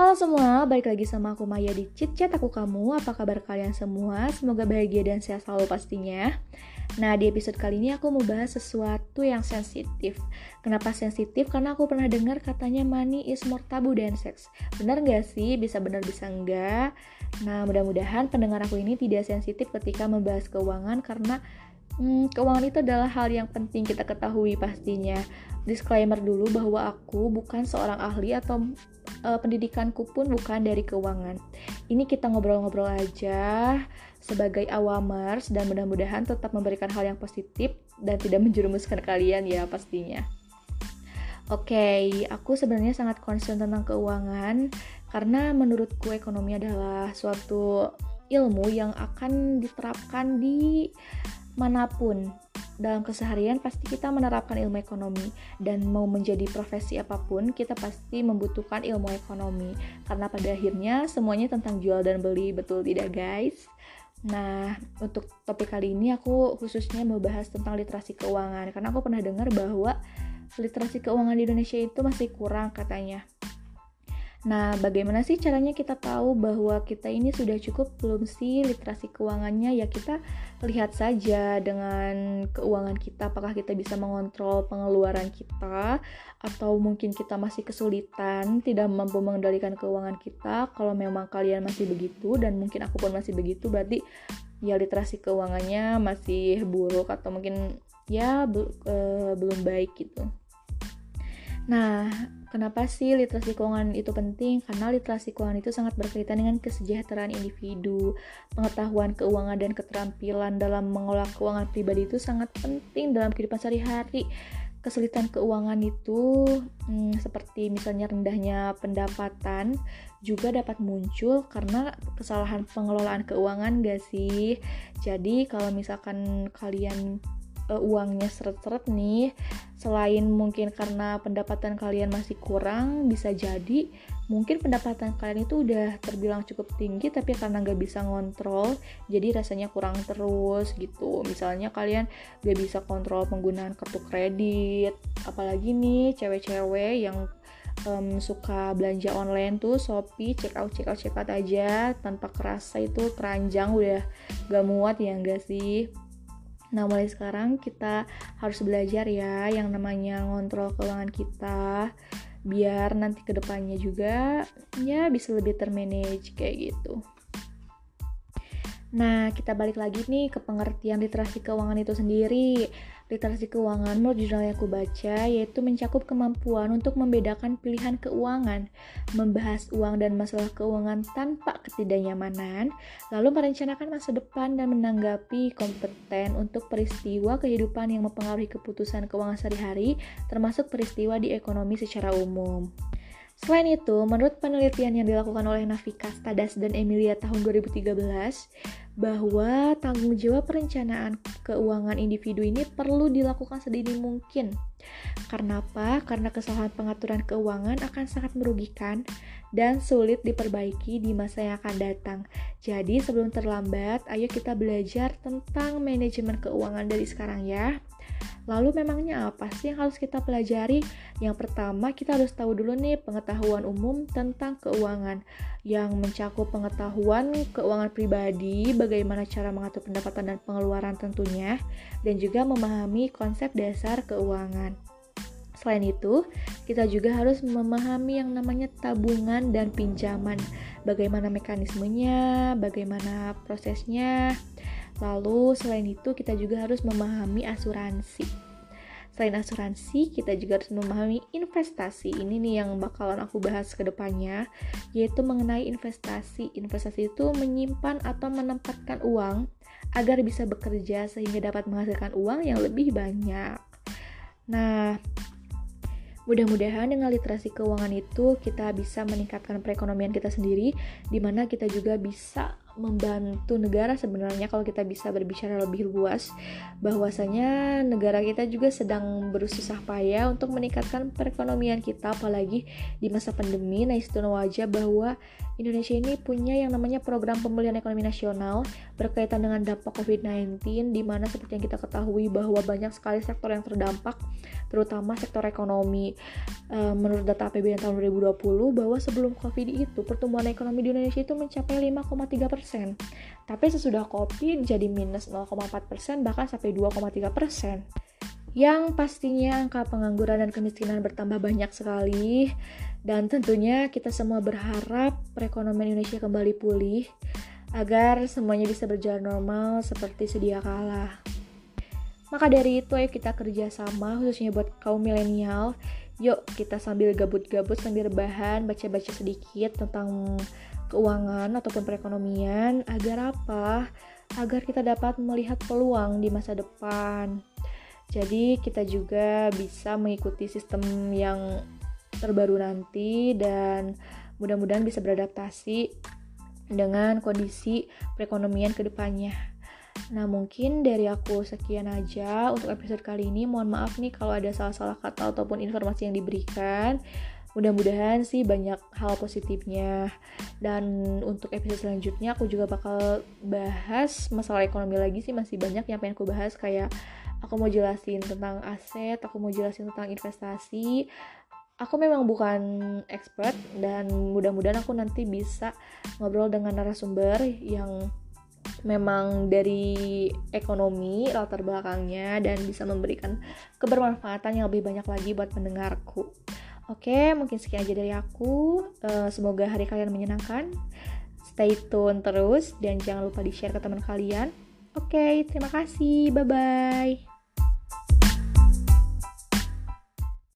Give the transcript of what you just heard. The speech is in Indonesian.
Halo semua, balik lagi sama aku Maya di Chit Chat Aku Kamu. Apa kabar kalian semua? Semoga bahagia dan sehat selalu pastinya. Nah, di episode kali ini aku mau bahas sesuatu yang sensitif. Kenapa sensitif? Karena aku pernah dengar katanya money is more tabu than sex. Benar nggak sih? Bisa benar, bisa enggak? Nah, mudah-mudahan pendengar aku ini tidak sensitif ketika membahas keuangan karena Hmm, keuangan itu adalah hal yang penting kita ketahui pastinya. Disclaimer dulu bahwa aku bukan seorang ahli atau uh, pendidikanku pun bukan dari keuangan. Ini kita ngobrol-ngobrol aja sebagai awamers dan mudah-mudahan tetap memberikan hal yang positif dan tidak menjerumuskan kalian ya pastinya. Oke, okay, aku sebenarnya sangat concern tentang keuangan karena menurutku ekonomi adalah suatu ilmu yang akan diterapkan di mana pun. Dalam keseharian pasti kita menerapkan ilmu ekonomi. Dan mau menjadi profesi apa pun kita pasti membutuhkan ilmu ekonomi. Karena pada akhirnya semuanya tentang jual dan beli betul tidak guys? Nah, untuk topik kali ini aku khususnya mau bahas tentang literasi keuangan. Karena aku pernah dengar bahwa literasi keuangan di Indonesia itu masih kurang katanya. Nah, bagaimana sih caranya kita tahu bahwa kita ini sudah cukup belum sih literasi keuangannya? Ya kita lihat saja dengan keuangan kita apakah kita bisa mengontrol pengeluaran kita atau mungkin kita masih kesulitan tidak mampu mengendalikan keuangan kita. Kalau memang kalian masih begitu dan mungkin aku pun masih begitu, berarti ya literasi keuangannya masih buruk atau mungkin ya uh, belum baik gitu. Nah, kenapa sih literasi keuangan itu penting? Karena literasi keuangan itu sangat berkaitan dengan kesejahteraan individu. Pengetahuan keuangan dan keterampilan dalam mengolah keuangan pribadi itu sangat penting dalam kehidupan sehari-hari. Kesulitan keuangan itu hmm, seperti misalnya rendahnya pendapatan juga dapat muncul karena kesalahan pengelolaan keuangan gak sih? Jadi kalau misalkan kalian uh, uangnya seret-seret nih. Selain mungkin karena pendapatan kalian masih kurang bisa jadi mungkin pendapatan kalian itu udah terbilang cukup tinggi tapi karena nggak bisa ngontrol jadi rasanya kurang terus gitu. Misalnya kalian gak bisa kontrol penggunaan kartu kredit apalagi nih cewek-cewek yang um, suka belanja online tuh Shopee check out check out check out aja tanpa kerasa itu keranjang udah gak muat ya enggak sih Nah, mulai sekarang kita harus belajar ya yang namanya ngontrol keuangan kita biar nanti ke depannya juga ya bisa lebih termanage kayak gitu. Nah, kita balik lagi nih ke pengertian literasi keuangan itu sendiri. Literasi keuangan menurut jurnal yang aku baca yaitu mencakup kemampuan untuk membedakan pilihan keuangan, membahas uang dan masalah keuangan tanpa ketidaknyamanan, lalu merencanakan masa depan dan menanggapi kompeten untuk peristiwa kehidupan yang mempengaruhi keputusan keuangan sehari-hari, termasuk peristiwa di ekonomi secara umum. Selain itu, menurut penelitian yang dilakukan oleh Navika Stadas dan Emilia tahun 2013, bahwa tanggung jawab perencanaan keuangan individu ini perlu dilakukan sedini mungkin. Karena apa? Karena kesalahan pengaturan keuangan akan sangat merugikan dan sulit diperbaiki di masa yang akan datang. Jadi, sebelum terlambat, ayo kita belajar tentang manajemen keuangan dari sekarang ya. Lalu memangnya apa sih yang harus kita pelajari? Yang pertama, kita harus tahu dulu nih pengetahuan umum tentang keuangan yang mencakup pengetahuan keuangan pribadi, bagaimana cara mengatur pendapatan dan pengeluaran tentunya, dan juga memahami konsep dasar keuangan. Selain itu, kita juga harus memahami yang namanya tabungan dan pinjaman. Bagaimana mekanismenya, bagaimana prosesnya, Lalu selain itu kita juga harus memahami asuransi. Selain asuransi, kita juga harus memahami investasi. Ini nih yang bakalan aku bahas ke depannya, yaitu mengenai investasi. Investasi itu menyimpan atau menempatkan uang agar bisa bekerja sehingga dapat menghasilkan uang yang lebih banyak. Nah, Mudah-mudahan dengan literasi keuangan itu kita bisa meningkatkan perekonomian kita sendiri, di mana kita juga bisa membantu negara sebenarnya kalau kita bisa berbicara lebih luas bahwasanya negara kita juga sedang bersusah payah untuk meningkatkan perekonomian kita apalagi di masa pandemi nah itu wajah bahwa Indonesia ini punya yang namanya program pemulihan ekonomi nasional berkaitan dengan dampak COVID-19 di mana seperti yang kita ketahui bahwa banyak sekali sektor yang terdampak terutama sektor ekonomi. E, menurut data APBN tahun 2020 bahwa sebelum COVID itu pertumbuhan ekonomi di Indonesia itu mencapai 5,3 persen. Tapi sesudah COVID jadi minus 0,4 persen bahkan sampai 2,3 persen. Yang pastinya angka pengangguran dan kemiskinan bertambah banyak sekali. Dan tentunya kita semua berharap perekonomian Indonesia kembali pulih agar semuanya bisa berjalan normal seperti sedia kala. Maka dari itu ayo kita kerjasama khususnya buat kaum milenial Yuk kita sambil gabut-gabut sambil rebahan baca-baca sedikit tentang keuangan ataupun perekonomian agar apa? Agar kita dapat melihat peluang di masa depan. Jadi kita juga bisa mengikuti sistem yang terbaru nanti dan mudah-mudahan bisa beradaptasi dengan kondisi perekonomian ke depannya. Nah mungkin dari aku sekian aja untuk episode kali ini. Mohon maaf nih kalau ada salah-salah kata ataupun informasi yang diberikan. Mudah-mudahan sih banyak hal positifnya. Dan untuk episode selanjutnya aku juga bakal bahas masalah ekonomi lagi sih masih banyak yang pengen aku bahas kayak aku mau jelasin tentang aset, aku mau jelasin tentang investasi. Aku memang bukan expert dan mudah-mudahan aku nanti bisa ngobrol dengan narasumber yang memang dari ekonomi latar belakangnya dan bisa memberikan kebermanfaatan yang lebih banyak lagi buat pendengarku. Oke, mungkin sekian aja dari aku. Uh, semoga hari kalian menyenangkan. Stay tune terus dan jangan lupa di-share ke teman kalian. Oke, terima kasih. Bye bye.